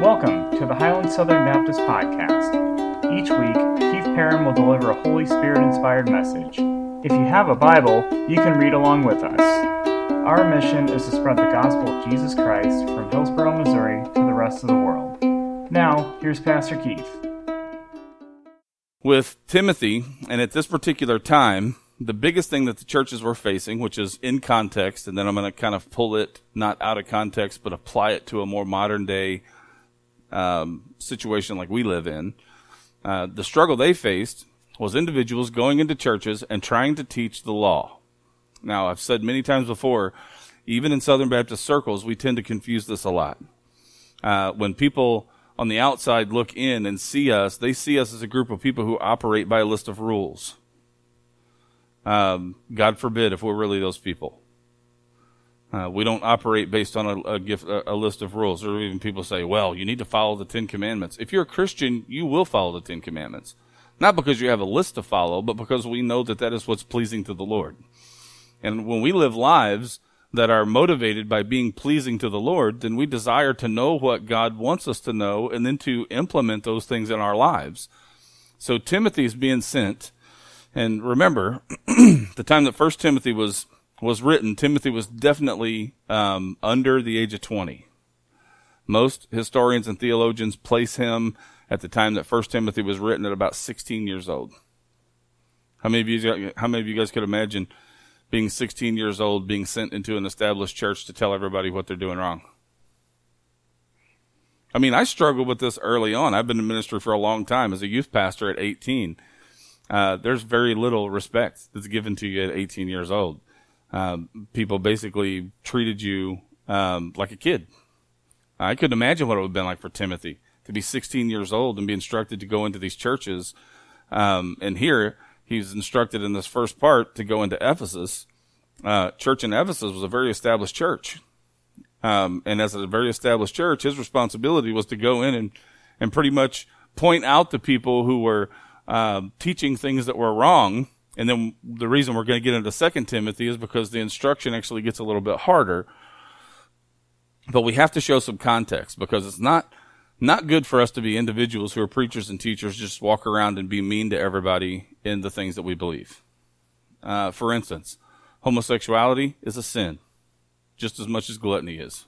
Welcome to the Highland Southern Baptist Podcast. Each week, Keith Perrin will deliver a Holy Spirit inspired message. If you have a Bible, you can read along with us. Our mission is to spread the gospel of Jesus Christ from Hillsboro, Missouri to the rest of the world. Now, here's Pastor Keith. With Timothy, and at this particular time, the biggest thing that the churches were facing, which is in context, and then I'm going to kind of pull it not out of context, but apply it to a more modern day um, situation like we live in. Uh, the struggle they faced was individuals going into churches and trying to teach the law. Now, I've said many times before, even in Southern Baptist circles, we tend to confuse this a lot. Uh, when people on the outside look in and see us, they see us as a group of people who operate by a list of rules. Um, God forbid if we're really those people. Uh, we don't operate based on a, a, gift, a, a, list of rules, or even people say, "Well, you need to follow the Ten Commandments." If you're a Christian, you will follow the Ten Commandments, not because you have a list to follow, but because we know that that is what's pleasing to the Lord. And when we live lives that are motivated by being pleasing to the Lord, then we desire to know what God wants us to know, and then to implement those things in our lives. So Timothy is being sent and remember, the time that First Timothy was was written, Timothy was definitely um, under the age of twenty. Most historians and theologians place him at the time that First Timothy was written at about sixteen years old. How many of you? How many of you guys could imagine being 16 years old, being sent into an established church to tell everybody what they're doing wrong? I mean, I struggled with this early on. I've been in ministry for a long time as a youth pastor at 18 uh, there's very little respect that's given to you at 18 years old. Um, people basically treated you um, like a kid. I couldn't imagine what it would have been like for Timothy to be 16 years old and be instructed to go into these churches. Um, and here he's instructed in this first part to go into Ephesus. Uh, church in Ephesus was a very established church. Um, and as a very established church, his responsibility was to go in and, and pretty much point out the people who were um, teaching things that were wrong. And then the reason we're going to get into Second Timothy is because the instruction actually gets a little bit harder. But we have to show some context because it's not not good for us to be individuals who are preachers and teachers just walk around and be mean to everybody in the things that we believe. Uh, for instance, homosexuality is a sin, just as much as gluttony is.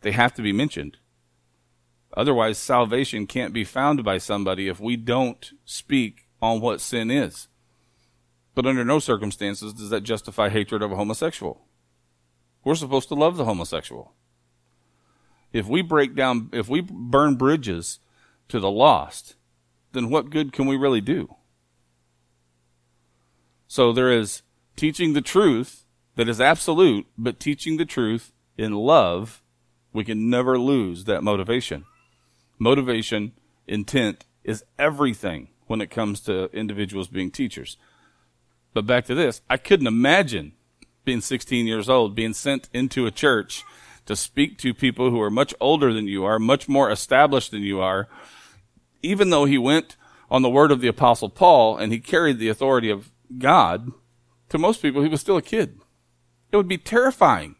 They have to be mentioned. Otherwise, salvation can't be found by somebody if we don't speak on what sin is. But under no circumstances does that justify hatred of a homosexual. We're supposed to love the homosexual. If we break down, if we burn bridges to the lost, then what good can we really do? So there is teaching the truth that is absolute, but teaching the truth in love, we can never lose that motivation motivation, intent is everything when it comes to individuals being teachers. But back to this, I couldn't imagine being 16 years old, being sent into a church to speak to people who are much older than you are, much more established than you are, even though he went on the word of the apostle Paul and he carried the authority of God, to most people, he was still a kid. It would be terrifying.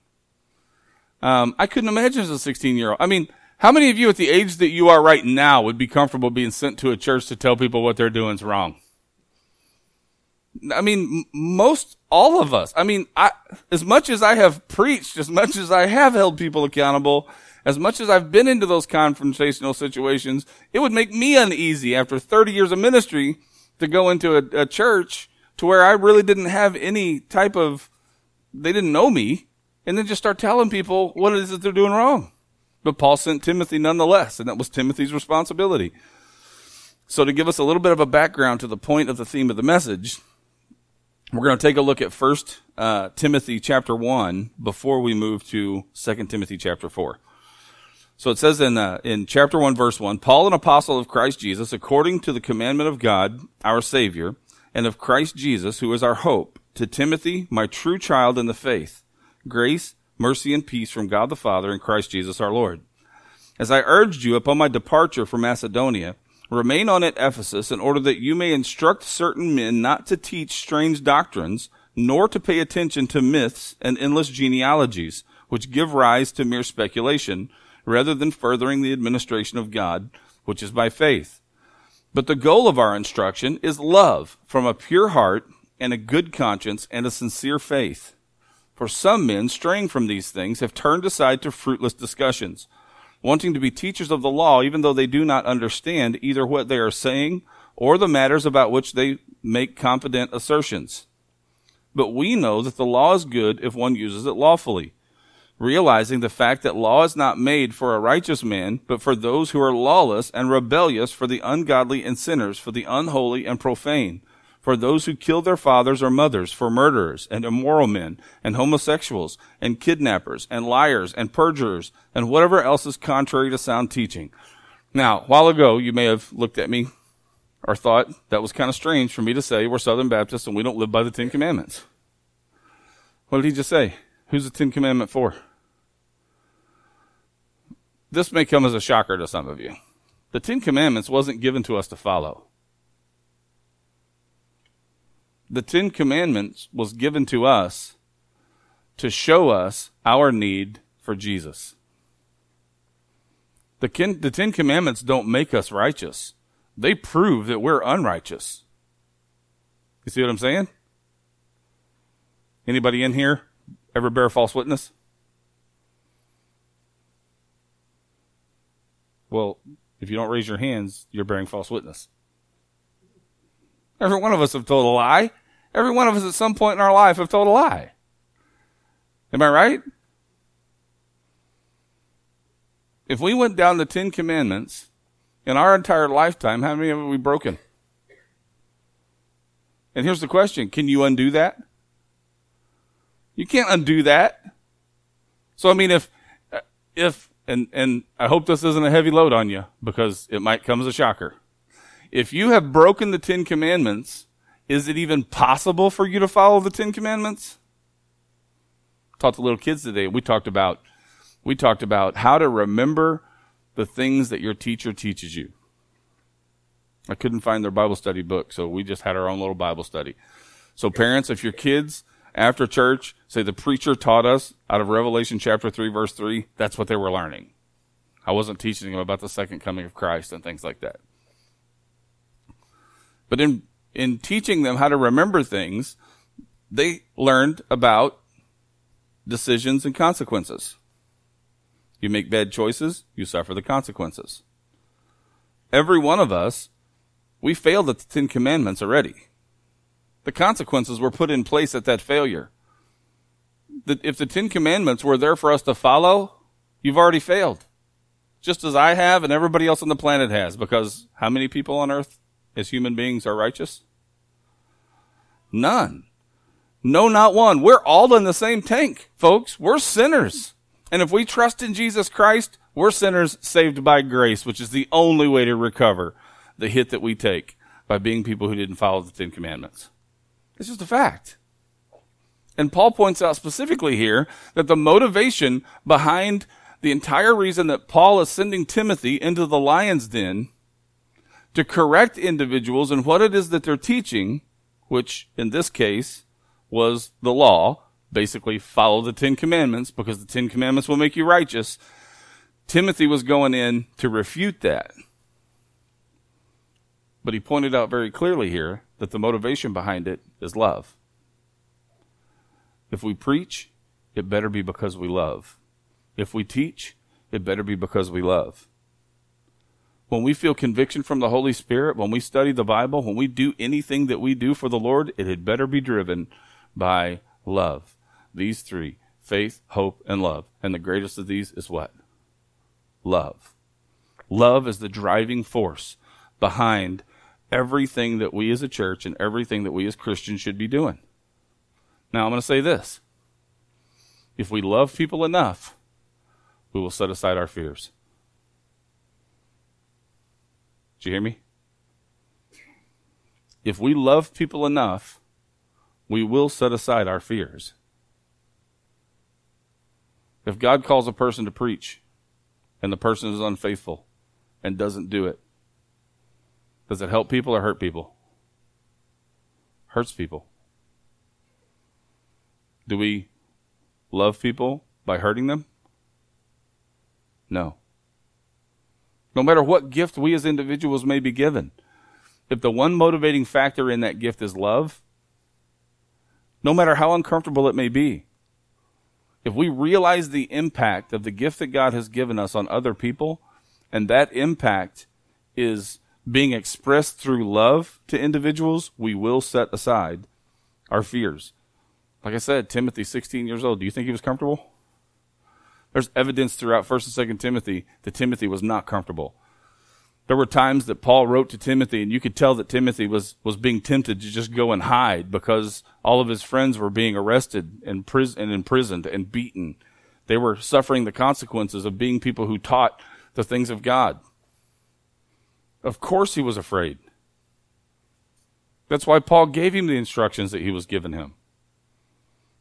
Um, I couldn't imagine as a 16 year old. I mean, how many of you at the age that you are right now would be comfortable being sent to a church to tell people what they're doing is wrong? I mean, most, all of us. I mean, I, as much as I have preached, as much as I have held people accountable, as much as I've been into those confrontational situations, it would make me uneasy after 30 years of ministry to go into a, a church to where I really didn't have any type of, they didn't know me, and then just start telling people what it is that they're doing wrong. But Paul sent Timothy nonetheless, and that was Timothy's responsibility. So to give us a little bit of a background to the point of the theme of the message, we're going to take a look at First uh, Timothy chapter one before we move to Second Timothy chapter four. So it says in uh, in chapter one, verse one, Paul, an apostle of Christ Jesus, according to the commandment of God, our Savior, and of Christ Jesus, who is our hope, to Timothy, my true child in the faith, grace mercy and peace from God the Father and Christ Jesus our Lord. As I urged you upon my departure from Macedonia, remain on at Ephesus in order that you may instruct certain men not to teach strange doctrines, nor to pay attention to myths and endless genealogies, which give rise to mere speculation, rather than furthering the administration of God, which is by faith. But the goal of our instruction is love from a pure heart and a good conscience and a sincere faith. For some men, straying from these things, have turned aside to fruitless discussions, wanting to be teachers of the law, even though they do not understand either what they are saying or the matters about which they make confident assertions. But we know that the law is good if one uses it lawfully, realizing the fact that law is not made for a righteous man, but for those who are lawless and rebellious, for the ungodly and sinners, for the unholy and profane, for those who kill their fathers or mothers, for murderers and immoral men, and homosexuals, and kidnappers, and liars, and perjurers, and whatever else is contrary to sound teaching. Now, a while ago, you may have looked at me or thought that was kind of strange for me to say we're Southern Baptists and we don't live by the Ten Commandments. What did he just say? Who's the Ten Commandment for? This may come as a shocker to some of you. The Ten Commandments wasn't given to us to follow. The Ten Commandments was given to us to show us our need for Jesus. The, the Ten Commandments don't make us righteous they prove that we're unrighteous. You see what I'm saying? Anybody in here ever bear false witness? Well, if you don't raise your hands, you're bearing false witness. Every one of us have told a lie. Every one of us at some point in our life have told a lie. Am I right? If we went down the Ten Commandments in our entire lifetime, how many have we broken? And here's the question can you undo that? You can't undo that. So, I mean, if, if, and, and I hope this isn't a heavy load on you because it might come as a shocker. If you have broken the Ten Commandments, is it even possible for you to follow the Ten Commandments? Taught to little kids today. We talked about, we talked about how to remember the things that your teacher teaches you. I couldn't find their Bible study book, so we just had our own little Bible study. So parents, if your kids after church say the preacher taught us out of Revelation chapter 3 verse 3, that's what they were learning. I wasn't teaching them about the second coming of Christ and things like that. But in in teaching them how to remember things, they learned about decisions and consequences. You make bad choices, you suffer the consequences. Every one of us, we failed at the Ten Commandments already. The consequences were put in place at that failure. If the Ten Commandments were there for us to follow, you've already failed. Just as I have and everybody else on the planet has, because how many people on earth as human beings are righteous? None. No, not one. We're all in the same tank, folks. We're sinners. And if we trust in Jesus Christ, we're sinners saved by grace, which is the only way to recover the hit that we take by being people who didn't follow the Ten Commandments. It's just a fact. And Paul points out specifically here that the motivation behind the entire reason that Paul is sending Timothy into the lion's den to correct individuals in what it is that they're teaching, which in this case was the law, basically follow the Ten Commandments because the Ten Commandments will make you righteous. Timothy was going in to refute that. But he pointed out very clearly here that the motivation behind it is love. If we preach, it better be because we love. If we teach, it better be because we love. When we feel conviction from the Holy Spirit, when we study the Bible, when we do anything that we do for the Lord, it had better be driven by love. These three faith, hope, and love. And the greatest of these is what? Love. Love is the driving force behind everything that we as a church and everything that we as Christians should be doing. Now, I'm going to say this. If we love people enough, we will set aside our fears. Did you hear me? If we love people enough, we will set aside our fears. If God calls a person to preach and the person is unfaithful and doesn't do it, does it help people or hurt people? Hurts people. Do we love people by hurting them? No. No matter what gift we as individuals may be given, if the one motivating factor in that gift is love, no matter how uncomfortable it may be, if we realize the impact of the gift that God has given us on other people, and that impact is being expressed through love to individuals, we will set aside our fears. Like I said, Timothy, 16 years old. Do you think he was comfortable? There's evidence throughout 1st and 2nd Timothy that Timothy was not comfortable. There were times that Paul wrote to Timothy and you could tell that Timothy was, was being tempted to just go and hide because all of his friends were being arrested and, pris- and imprisoned and beaten. They were suffering the consequences of being people who taught the things of God. Of course he was afraid. That's why Paul gave him the instructions that he was given him.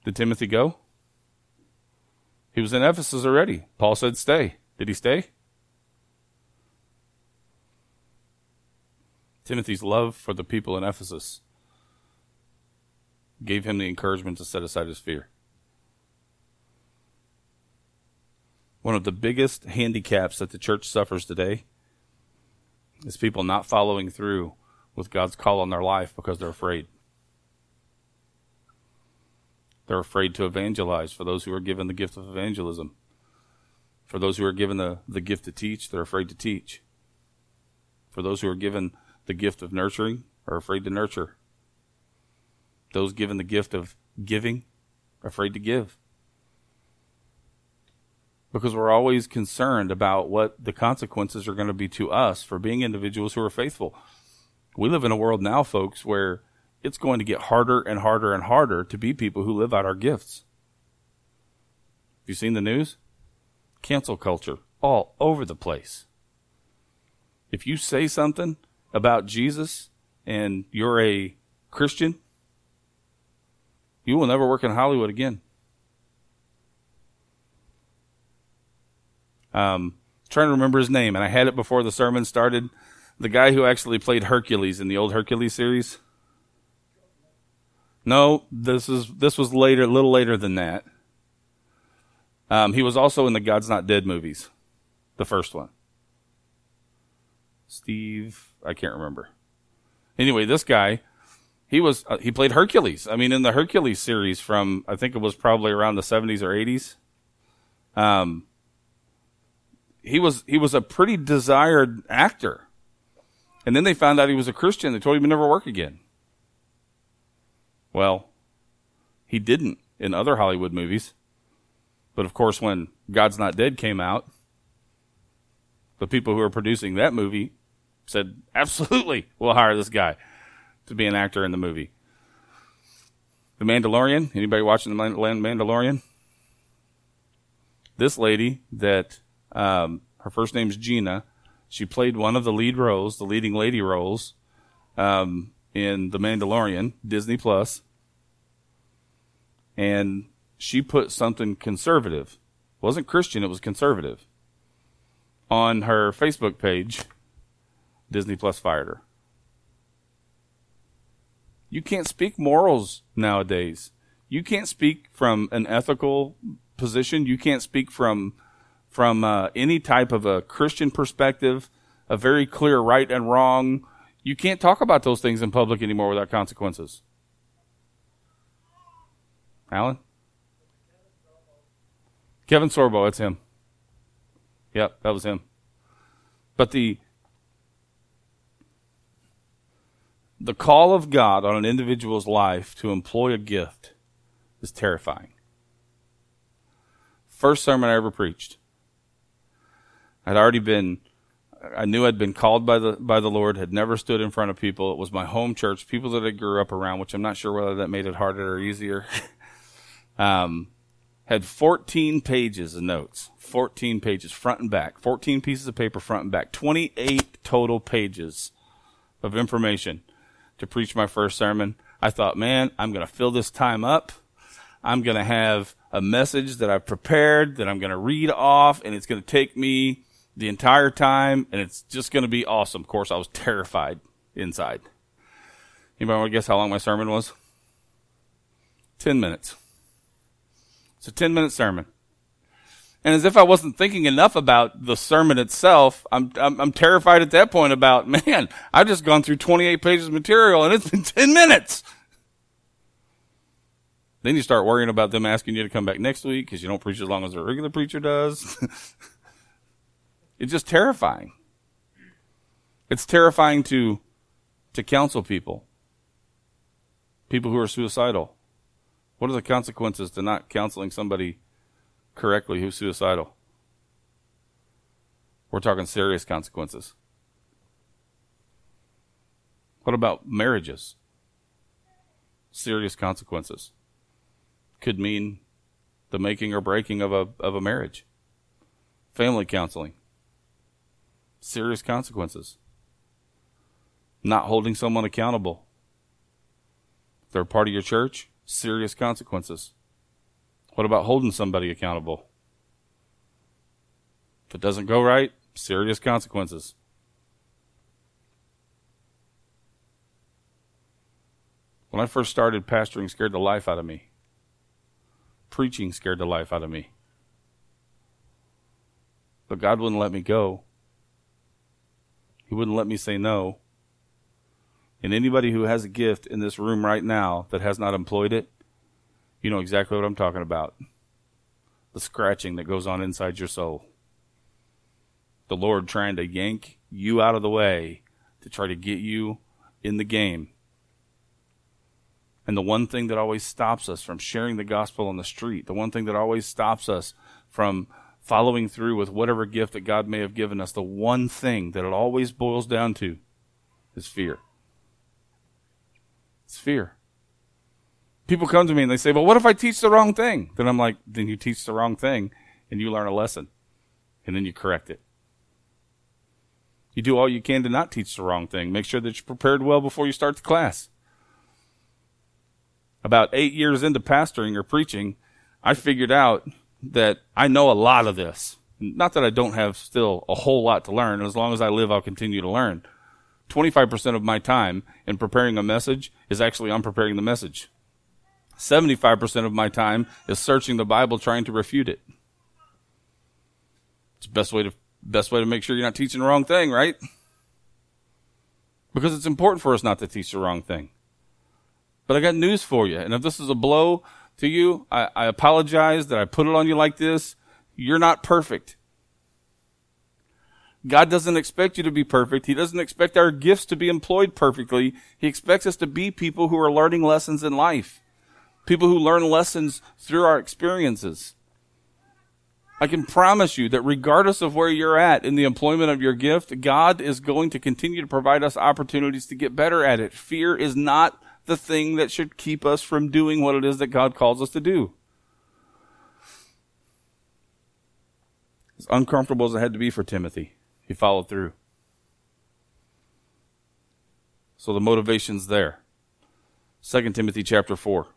Did Timothy go? He was in Ephesus already. Paul said, stay. Did he stay? Timothy's love for the people in Ephesus gave him the encouragement to set aside his fear. One of the biggest handicaps that the church suffers today is people not following through with God's call on their life because they're afraid. They're afraid to evangelize for those who are given the gift of evangelism. For those who are given the, the gift to teach, they're afraid to teach. For those who are given the gift of nurturing are afraid to nurture. Those given the gift of giving afraid to give. Because we're always concerned about what the consequences are going to be to us for being individuals who are faithful. We live in a world now, folks, where it's going to get harder and harder and harder to be people who live out our gifts. Have you seen the news? Cancel culture all over the place. If you say something about Jesus and you're a Christian, you will never work in Hollywood again. Um, trying to remember his name, and I had it before the sermon started. The guy who actually played Hercules in the old Hercules series. No, this is this was later, a little later than that. Um, he was also in the God's Not Dead movies, the first one. Steve, I can't remember. Anyway, this guy, he was uh, he played Hercules. I mean, in the Hercules series from I think it was probably around the seventies or eighties. Um, he was he was a pretty desired actor, and then they found out he was a Christian. They told him he'd never work again. Well, he didn't in other Hollywood movies. But of course, when God's Not Dead came out, the people who were producing that movie said, absolutely, we'll hire this guy to be an actor in the movie. The Mandalorian, anybody watching The Mandalorian? This lady that, um, her first name's Gina, she played one of the lead roles, the leading lady roles, um, in The Mandalorian, Disney Plus, and she put something conservative. It wasn't Christian, it was conservative. On her Facebook page, Disney Plus fired her. You can't speak morals nowadays. You can't speak from an ethical position. You can't speak from from uh, any type of a Christian perspective, a very clear right and wrong, you can't talk about those things in public anymore without consequences. Alan? Kevin Sorbo, it's him. Yep, that was him. But the the call of God on an individual's life to employ a gift is terrifying. First sermon I ever preached. I'd already been I knew I'd been called by the by the Lord, had never stood in front of people. It was my home church, people that I grew up around, which I'm not sure whether that made it harder or easier. um, had 14 pages of notes, 14 pages front and back, 14 pieces of paper front and back, 28 total pages of information to preach my first sermon. I thought, man, I'm going to fill this time up. I'm going to have a message that I've prepared that I'm going to read off, and it's going to take me the entire time, and it's just going to be awesome. Of course, I was terrified inside. Anybody want to guess how long my sermon was? 10 minutes. It's a 10 minute sermon. And as if I wasn't thinking enough about the sermon itself, I'm, I'm, I'm terrified at that point about, man, I've just gone through 28 pages of material and it's been 10 minutes. Then you start worrying about them asking you to come back next week because you don't preach as long as a regular preacher does. it's just terrifying. It's terrifying to, to counsel people. People who are suicidal. What are the consequences to not counseling somebody correctly who's suicidal. We're talking serious consequences. What about marriages? Serious consequences. Could mean the making or breaking of a, of a marriage. Family counseling. Serious consequences. Not holding someone accountable. they're part of your church, serious consequences. What about holding somebody accountable? If it doesn't go right, serious consequences. When I first started, pastoring scared the life out of me. Preaching scared the life out of me. But God wouldn't let me go. He wouldn't let me say no. And anybody who has a gift in this room right now that has not employed it, you know exactly what I'm talking about. The scratching that goes on inside your soul. The Lord trying to yank you out of the way to try to get you in the game. And the one thing that always stops us from sharing the gospel on the street, the one thing that always stops us from following through with whatever gift that God may have given us, the one thing that it always boils down to is fear. It's fear people come to me and they say, well, what if I teach the wrong thing? Then I'm like, then you teach the wrong thing and you learn a lesson and then you correct it. You do all you can to not teach the wrong thing. Make sure that you're prepared well before you start the class. About eight years into pastoring or preaching, I figured out that I know a lot of this. Not that I don't have still a whole lot to learn. As long as I live, I'll continue to learn. 25% of my time in preparing a message is actually on preparing the message. 75% of my time is searching the Bible trying to refute it. It's the best way to best way to make sure you're not teaching the wrong thing, right? Because it's important for us not to teach the wrong thing. But I got news for you. And if this is a blow to you, I, I apologize that I put it on you like this. You're not perfect. God doesn't expect you to be perfect. He doesn't expect our gifts to be employed perfectly. He expects us to be people who are learning lessons in life people who learn lessons through our experiences. I can promise you that regardless of where you're at in the employment of your gift, God is going to continue to provide us opportunities to get better at it. Fear is not the thing that should keep us from doing what it is that God calls us to do. As uncomfortable as it had to be for Timothy, he followed through. So the motivation's there. 2 Timothy chapter 4.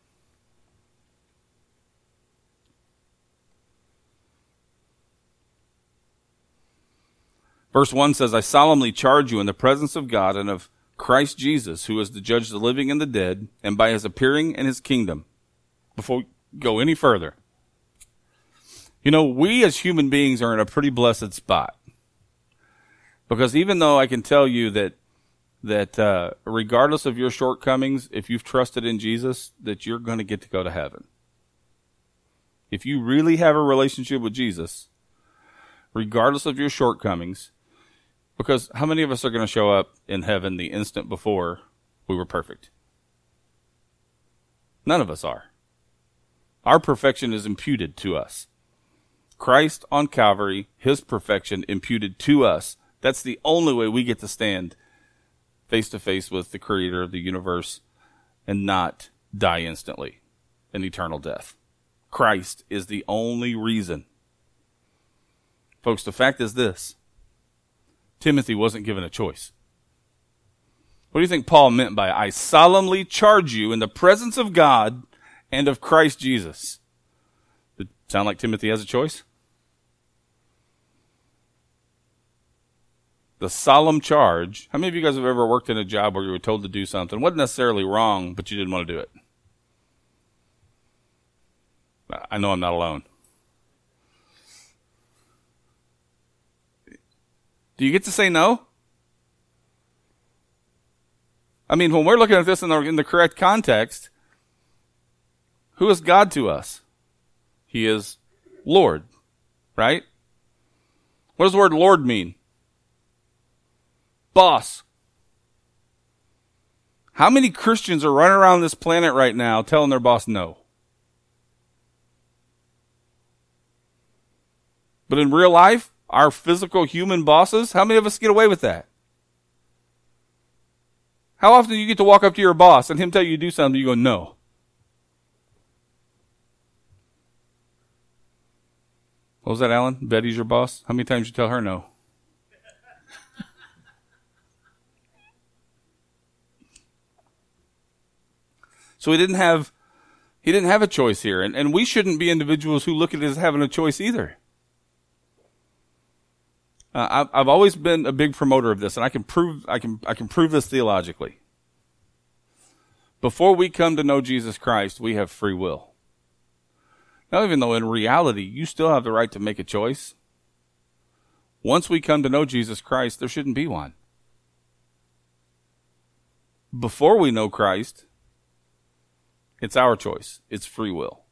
Verse 1 says, I solemnly charge you in the presence of God and of Christ Jesus, who is to judge the living and the dead, and by his appearing in his kingdom. Before we go any further, you know, we as human beings are in a pretty blessed spot. Because even though I can tell you that that uh, regardless of your shortcomings, if you've trusted in Jesus, that you're going to get to go to heaven. If you really have a relationship with Jesus, regardless of your shortcomings, because how many of us are going to show up in heaven the instant before we were perfect? None of us are. Our perfection is imputed to us. Christ on Calvary, his perfection imputed to us. That's the only way we get to stand face to face with the creator of the universe and not die instantly in eternal death. Christ is the only reason. Folks, the fact is this Timothy wasn't given a choice. What do you think Paul meant by I solemnly charge you in the presence of God and of Christ Jesus? Did it sound like Timothy has a choice? The solemn charge. How many of you guys have ever worked in a job where you were told to do something? It wasn't necessarily wrong, but you didn't want to do it. I know I'm not alone. Do you get to say no? I mean, when we're looking at this in the, in the correct context, who is God to us? He is Lord, right? What does the word Lord mean? Boss. How many Christians are running around this planet right now telling their boss no? But in real life, our physical human bosses, how many of us get away with that? How often do you get to walk up to your boss and him tell you to do something, you go, no? What was that, Alan? Betty's your boss? How many times you tell her no? so he didn't have he didn't have a choice here, and, and we shouldn't be individuals who look at it as having a choice either. Uh, I've, I've always been a big promoter of this, and I can prove I can I can prove this theologically. Before we come to know Jesus Christ, we have free will. Now, even though in reality you still have the right to make a choice, once we come to know Jesus Christ, there shouldn't be one. Before we know Christ, it's our choice. It's free will.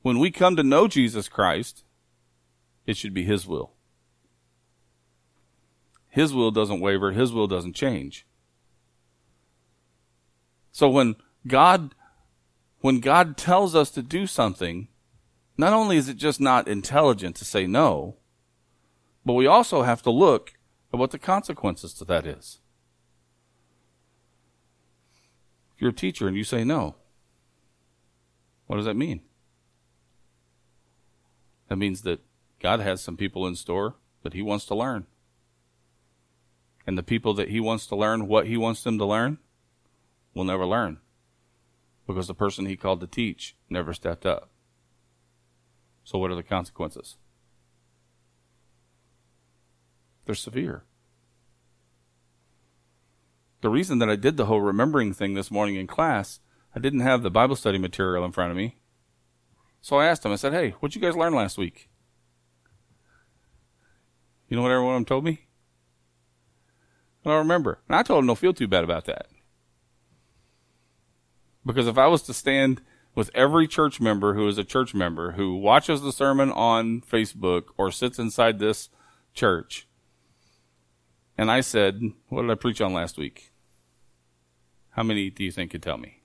When we come to know Jesus Christ, it should be His will. His will doesn't waver, His will doesn't change. So when God when God tells us to do something, not only is it just not intelligent to say no, but we also have to look at what the consequences to that is. If you're a teacher and you say no, what does that mean? That means that God has some people in store that He wants to learn and the people that he wants to learn what he wants them to learn will never learn because the person he called to teach never stepped up. So, what are the consequences? They're severe. The reason that I did the whole remembering thing this morning in class, I didn't have the Bible study material in front of me. So I asked them, I said, Hey, what'd you guys learn last week? You know what everyone told me? I don't remember. And I told him don't feel too bad about that. Because if I was to stand with every church member who is a church member who watches the sermon on Facebook or sits inside this church, and I said, What did I preach on last week? How many do you think could tell me?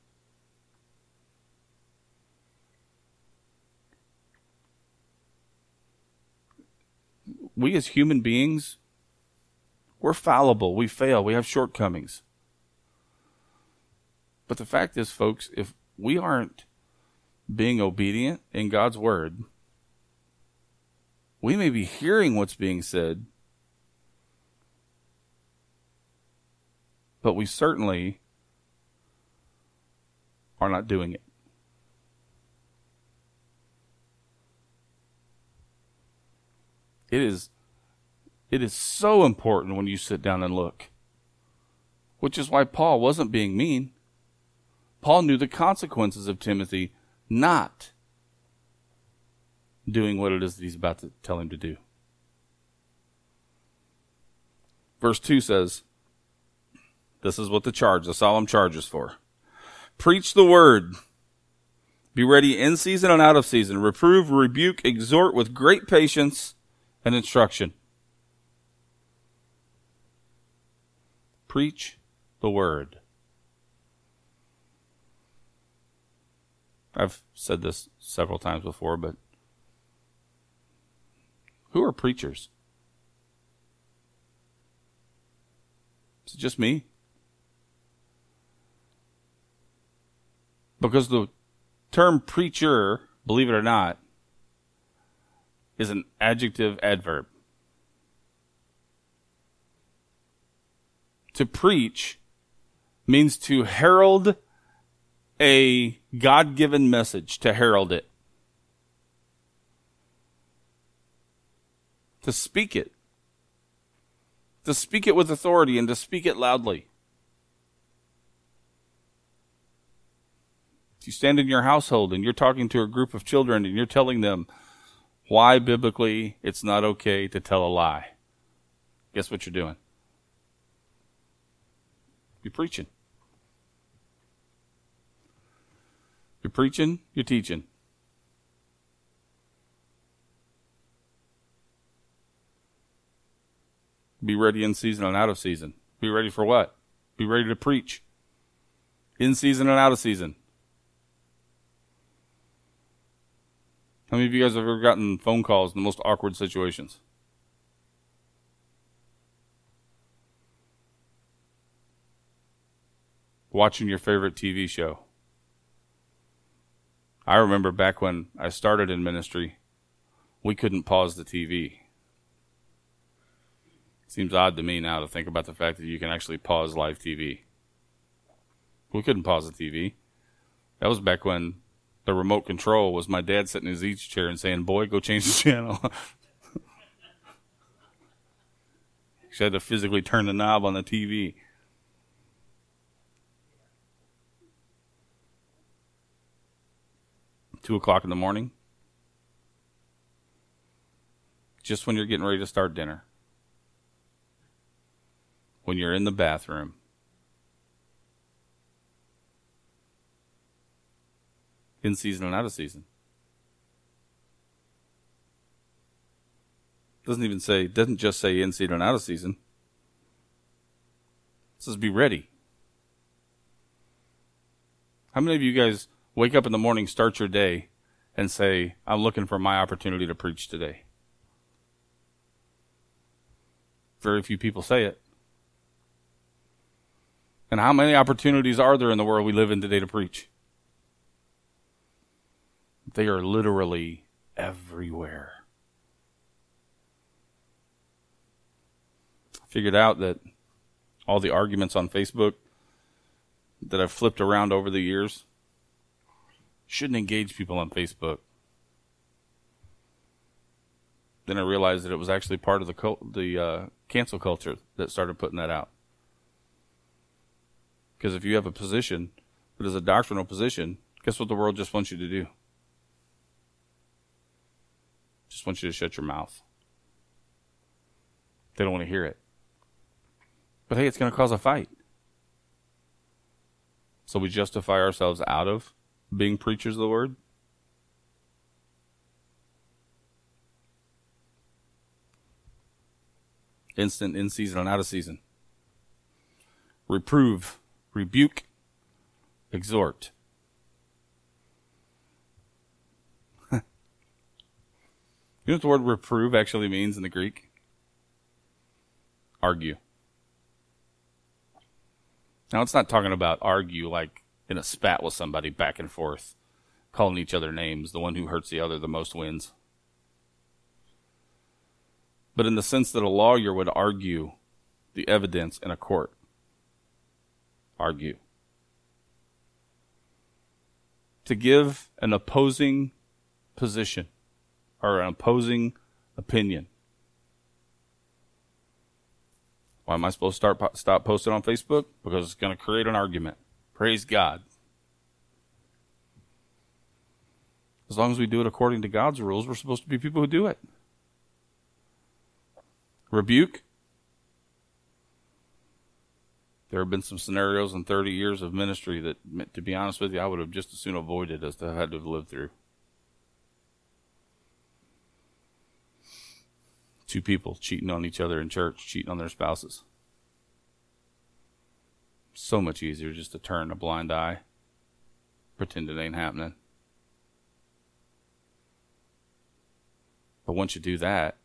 We as human beings we're fallible. We fail. We have shortcomings. But the fact is, folks, if we aren't being obedient in God's word, we may be hearing what's being said, but we certainly are not doing it. It is it is so important when you sit down and look. Which is why Paul wasn't being mean. Paul knew the consequences of Timothy not doing what it is that he's about to tell him to do. Verse 2 says, This is what the charge, the solemn charge is for. Preach the word. Be ready in season and out of season. Reprove, rebuke, exhort with great patience and instruction. Preach the word. I've said this several times before, but who are preachers? Is it just me? Because the term preacher, believe it or not, is an adjective adverb. To preach means to herald a God given message, to herald it, to speak it, to speak it with authority and to speak it loudly. If you stand in your household and you're talking to a group of children and you're telling them why biblically it's not okay to tell a lie. guess what you're doing? You're preaching. You're preaching, you're teaching. Be ready in season and out of season. Be ready for what? Be ready to preach. In season and out of season. How many of you guys have ever gotten phone calls in the most awkward situations? Watching your favorite TV show. I remember back when I started in ministry, we couldn't pause the TV. Seems odd to me now to think about the fact that you can actually pause live TV. We couldn't pause the TV. That was back when the remote control was my dad sitting in his easy chair and saying, Boy, go change the channel. she had to physically turn the knob on the TV. Two o'clock in the morning. Just when you're getting ready to start dinner when you're in the bathroom. In season and out of season. Doesn't even say, doesn't just say in season and out of season. It says be ready. How many of you guys wake up in the morning, start your day, and say, I'm looking for my opportunity to preach today? Very few people say it. And how many opportunities are there in the world we live in today to preach? They are literally everywhere. I figured out that all the arguments on Facebook that I've flipped around over the years shouldn't engage people on Facebook. Then I realized that it was actually part of the cult, the uh, cancel culture that started putting that out. Because if you have a position that is a doctrinal position, guess what the world just wants you to do? Just wants you to shut your mouth. They don't want to hear it. But hey, it's going to cause a fight. So we justify ourselves out of being preachers of the word. Instant, in season, and out of season. Reprove rebuke, exhort. you know what the word reprove actually means in the Greek? Argue. Now, it's not talking about argue like in a spat with somebody back and forth, calling each other names. The one who hurts the other the most wins. But in the sense that a lawyer would argue the evidence in a court argue. To give an opposing position or an opposing opinion. Why am I supposed to start stop posting on Facebook? Because it's going to create an argument. Praise God. As long as we do it according to God's rules, we're supposed to be people who do it. Rebuke, there have been some scenarios in 30 years of ministry that, to be honest with you, I would have just as soon avoided as to have had to have lived through. Two people cheating on each other in church, cheating on their spouses. So much easier just to turn a blind eye, pretend it ain't happening. But once you do that,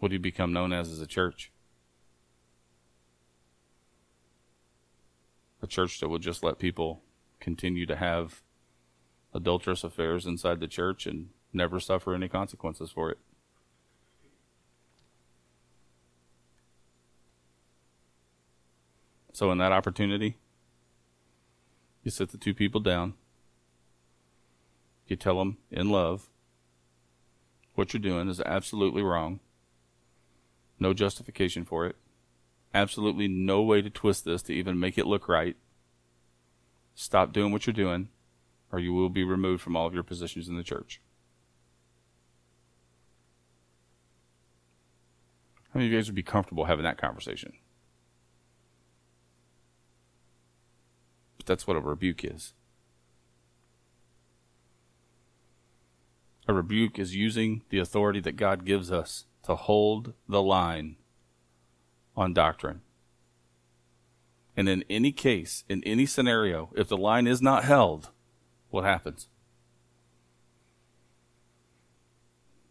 what do you become known as as a church? a church that will just let people continue to have adulterous affairs inside the church and never suffer any consequences for it. So, in that opportunity, you sit the two people down. You tell them in love what you're doing is absolutely wrong. No justification for it absolutely no way to twist this to even make it look right. Stop doing what you're doing, or you will be removed from all of your positions in the church. How many of you guys would be comfortable having that conversation? But that's what a rebuke is. A rebuke is using the authority that God gives us to hold the line on doctrine. And in any case, in any scenario, if the line is not held, what happens?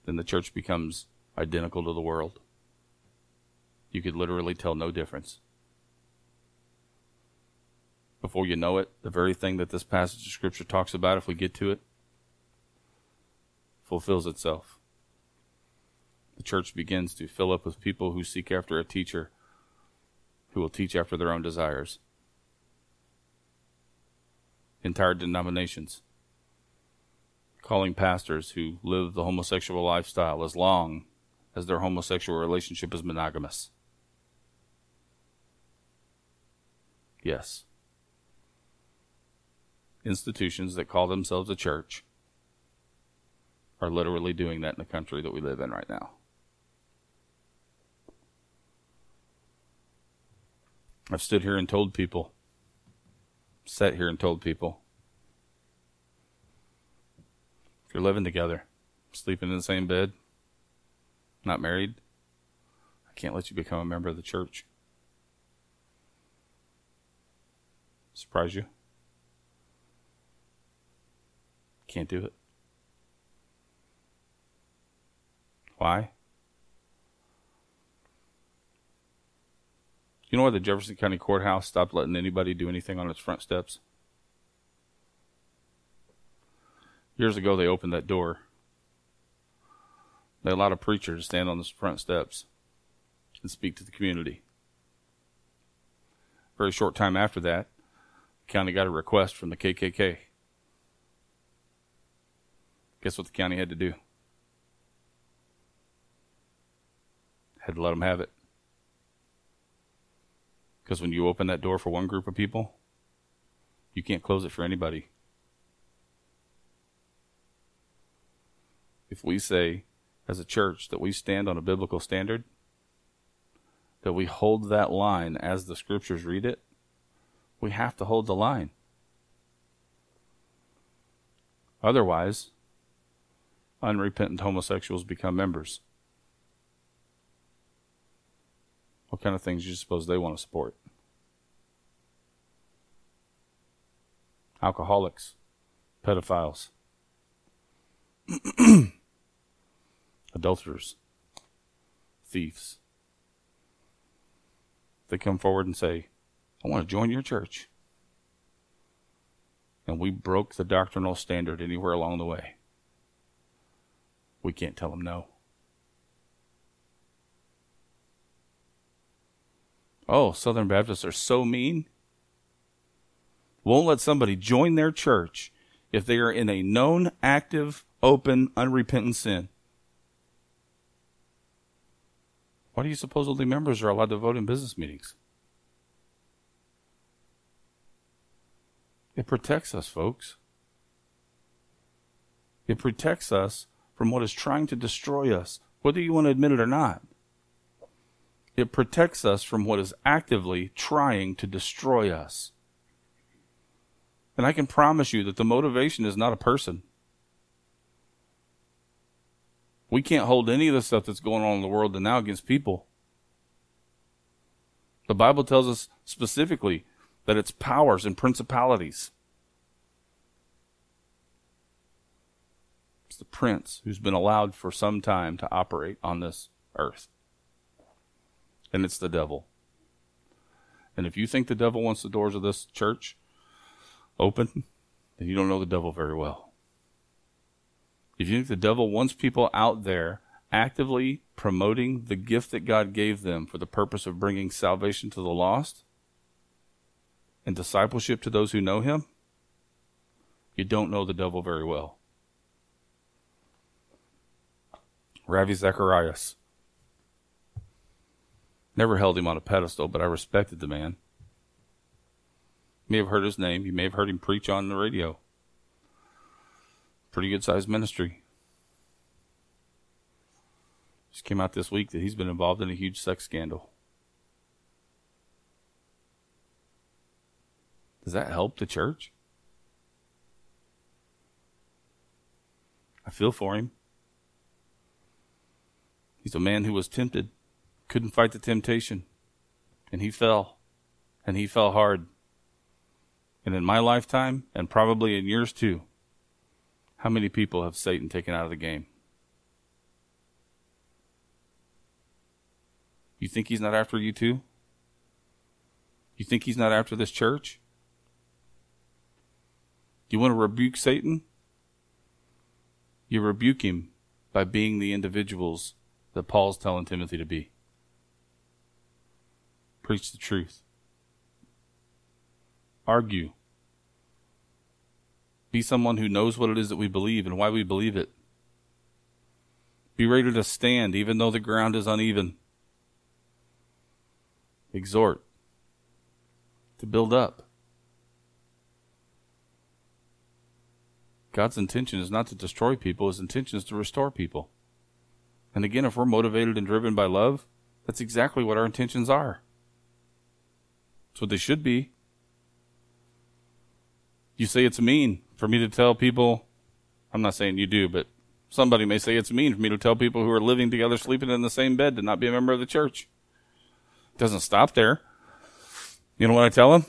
Then the church becomes identical to the world. You could literally tell no difference. Before you know it, the very thing that this passage of Scripture talks about, if we get to it, fulfills itself. The church begins to fill up with people who seek after a teacher who will teach after their own desires. Entire denominations calling pastors who live the homosexual lifestyle as long as their homosexual relationship is monogamous. Yes. Institutions that call themselves a church are literally doing that in the country that we live in right now. I've stood here and told people, sat here and told people, if you're living together, sleeping in the same bed, not married, I can't let you become a member of the church. Surprise you? Can't do it. Why? You know why the Jefferson County Courthouse stopped letting anybody do anything on its front steps? Years ago, they opened that door. They allowed a preacher to stand on the front steps and speak to the community. Very short time after that, the county got a request from the KKK. Guess what the county had to do? Had to let them have it. Because when you open that door for one group of people, you can't close it for anybody. If we say, as a church, that we stand on a biblical standard, that we hold that line as the scriptures read it, we have to hold the line. Otherwise, unrepentant homosexuals become members. What kind of things do you suppose they want to support? Alcoholics, pedophiles, adulterers, thieves. They come forward and say, I want to join your church. And we broke the doctrinal standard anywhere along the way. We can't tell them no. Oh, Southern Baptists are so mean. Won't let somebody join their church if they are in a known, active, open, unrepentant sin. Why do you suppose only members are allowed to vote in business meetings? It protects us, folks. It protects us from what is trying to destroy us, whether you want to admit it or not. It protects us from what is actively trying to destroy us. And I can promise you that the motivation is not a person. We can't hold any of the stuff that's going on in the world now against people. The Bible tells us specifically that it's powers and principalities. The prince who's been allowed for some time to operate on this earth and it's the devil. And if you think the devil wants the doors of this church open, then you don't know the devil very well. If you think the devil wants people out there actively promoting the gift that God gave them for the purpose of bringing salvation to the lost and discipleship to those who know him, you don't know the devil very well. Ravi Zacharias Never held him on a pedestal, but I respected the man. You may have heard his name. You may have heard him preach on the radio. Pretty good sized ministry. Just came out this week that he's been involved in a huge sex scandal. Does that help the church? I feel for him. He's a man who was tempted, couldn't fight the temptation, and he fell, and he fell hard. And in my lifetime, and probably in yours too, how many people have Satan taken out of the game? You think he's not after you too? You think he's not after this church? You want to rebuke Satan? You rebuke him by being the individuals that Paul's telling Timothy to be. Preach the truth. Argue. Be someone who knows what it is that we believe and why we believe it. Be ready to stand even though the ground is uneven. Exhort. To build up. God's intention is not to destroy people, his intention is to restore people. And again, if we're motivated and driven by love, that's exactly what our intentions are. That's what they should be. You say it's mean for me to tell people, I'm not saying you do, but somebody may say it's mean for me to tell people who are living together, sleeping in the same bed, to not be a member of the church. It doesn't stop there. You know what I tell them?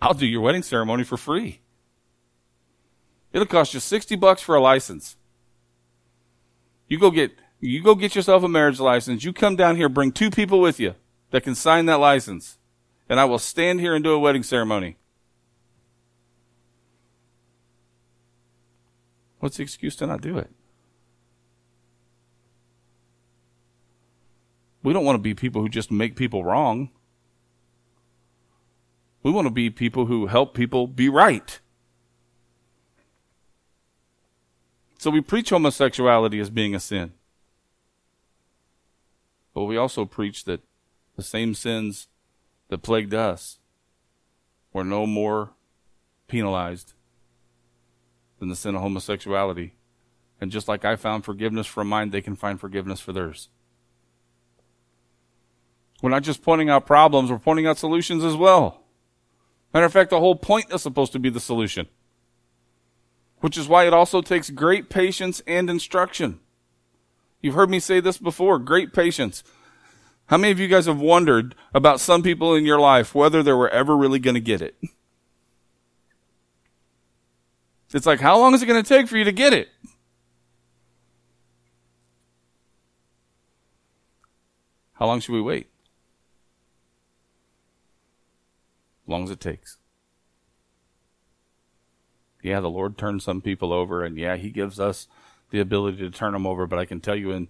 I'll do your wedding ceremony for free. It'll cost you 60 bucks for a license. You go get you go get yourself a marriage license. You come down here, bring two people with you that can sign that license, and I will stand here and do a wedding ceremony. What's the excuse to not do it? We don't want to be people who just make people wrong. We want to be people who help people be right. So we preach homosexuality as being a sin. But we also preach that the same sins that plagued us were no more penalized than the sin of homosexuality. And just like I found forgiveness for mine, they can find forgiveness for theirs. We're not just pointing out problems, we're pointing out solutions as well. Matter of fact, the whole point is supposed to be the solution which is why it also takes great patience and instruction. You've heard me say this before great patience. How many of you guys have wondered about some people in your life whether they were ever really going to get it? It's like, how long is it going to take for you to get it? How long should we wait? Long as it takes yeah, the Lord turns some people over, and yeah, He gives us the ability to turn them over. But I can tell you, in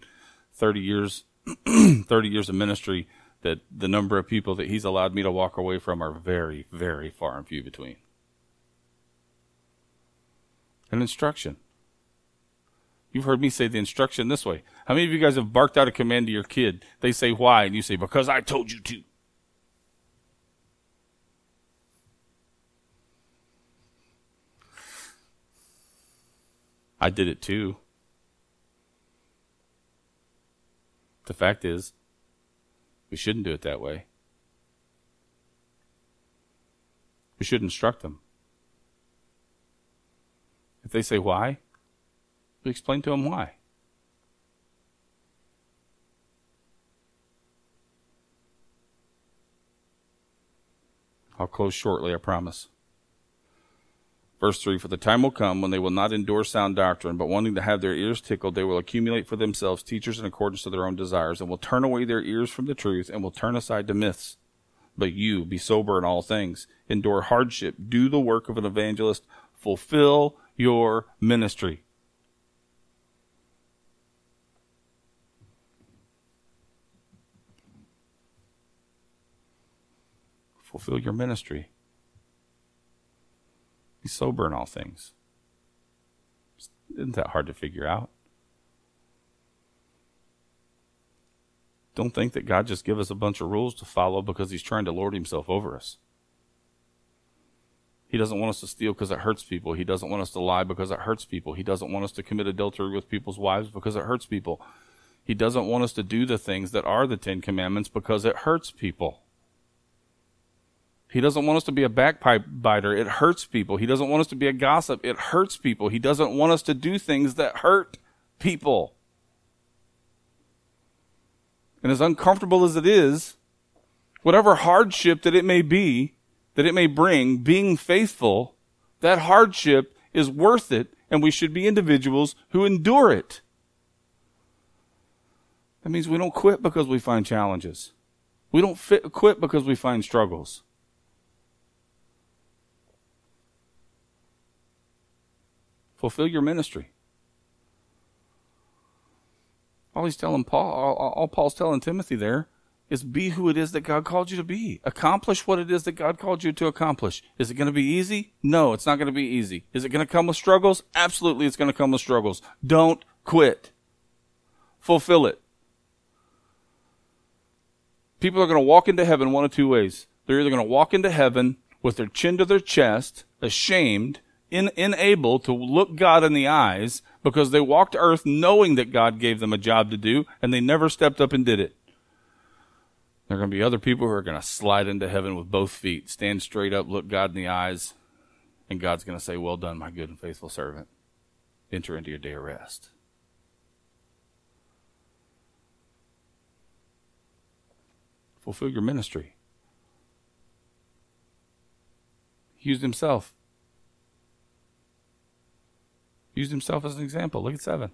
30 years, 30 years of ministry, that the number of people that He's allowed me to walk away from are very, very far and few between. An instruction. You've heard me say the instruction this way. How many of you guys have barked out a command to your kid? They say why, and you say because I told you to. I did it too. The fact is, we shouldn't do it that way. We should instruct them. If they say why, we explain to them why. I'll close shortly, I promise. Verse 3 For the time will come when they will not endure sound doctrine, but wanting to have their ears tickled, they will accumulate for themselves teachers in accordance to their own desires, and will turn away their ears from the truth, and will turn aside to myths. But you, be sober in all things, endure hardship, do the work of an evangelist, fulfill your ministry. Fulfill your ministry. Be sober in all things. Isn't that hard to figure out? Don't think that God just give us a bunch of rules to follow because he's trying to lord himself over us. He doesn't want us to steal because it hurts people. He doesn't want us to lie because it hurts people. He doesn't want us to commit adultery with people's wives because it hurts people. He doesn't want us to do the things that are the Ten Commandments because it hurts people. He doesn't want us to be a backbiter. It hurts people. He doesn't want us to be a gossip. It hurts people. He doesn't want us to do things that hurt people. And as uncomfortable as it is, whatever hardship that it may be, that it may bring, being faithful, that hardship is worth it, and we should be individuals who endure it. That means we don't quit because we find challenges. We don't fit, quit because we find struggles. Fulfill your ministry. All he's telling Paul, all, Paul's telling Timothy there is be who it is that God called you to be. Accomplish what it is that God called you to accomplish. Is it going to be easy? No, it's not going to be easy. Is it going to come with struggles? Absolutely, it's going to come with struggles. Don't quit. Fulfill it. People are going to walk into heaven one of two ways. They're either going to walk into heaven with their chin to their chest, ashamed, in, unable to look God in the eyes because they walked earth knowing that God gave them a job to do and they never stepped up and did it. There are going to be other people who are going to slide into heaven with both feet, stand straight up, look God in the eyes, and God's going to say, Well done, my good and faithful servant. Enter into your day of rest. Fulfill your ministry. He used himself. Used himself as an example. Look at seven.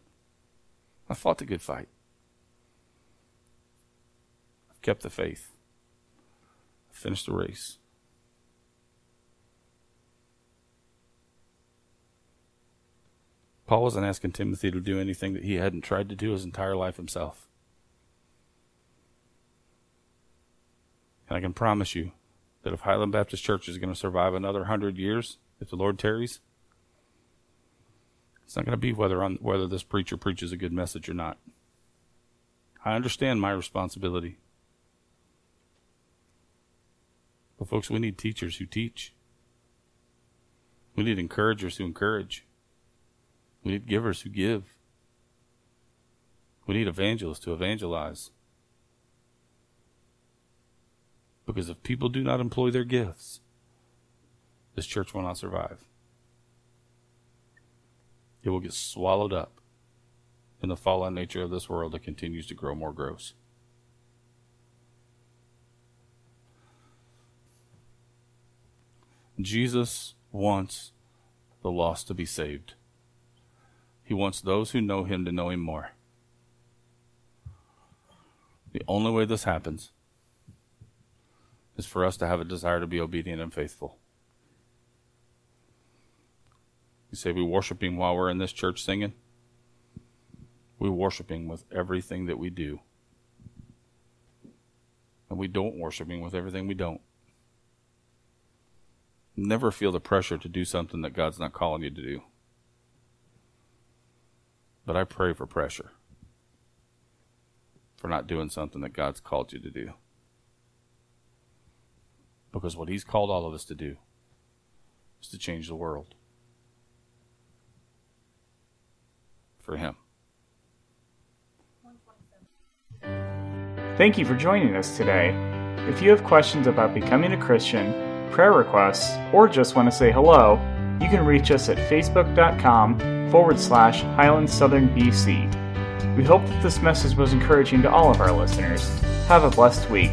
I fought the good fight I've kept the faith, I finished the race. Paul wasn't asking Timothy to do anything that he hadn't tried to do his entire life himself. And I can promise you that if Highland Baptist Church is going to survive another hundred years, if the Lord tarries, it's not going to be whether whether this preacher preaches a good message or not. I understand my responsibility. But folks, we need teachers who teach. We need encouragers who encourage. We need givers who give. We need evangelists to evangelize. Because if people do not employ their gifts, this church will not survive. It will get swallowed up in the fallen nature of this world that continues to grow more gross. Jesus wants the lost to be saved. He wants those who know him to know him more. The only way this happens is for us to have a desire to be obedient and faithful. You say we worship him while we're in this church singing? We worship him with everything that we do. And we don't worship him with everything we don't. Never feel the pressure to do something that God's not calling you to do. But I pray for pressure for not doing something that God's called you to do. Because what He's called all of us to do is to change the world for Him. Thank you for joining us today. If you have questions about becoming a Christian, prayer requests, or just want to say hello, you can reach us at facebook.com forward slash Highland Southern BC. We hope that this message was encouraging to all of our listeners. Have a blessed week.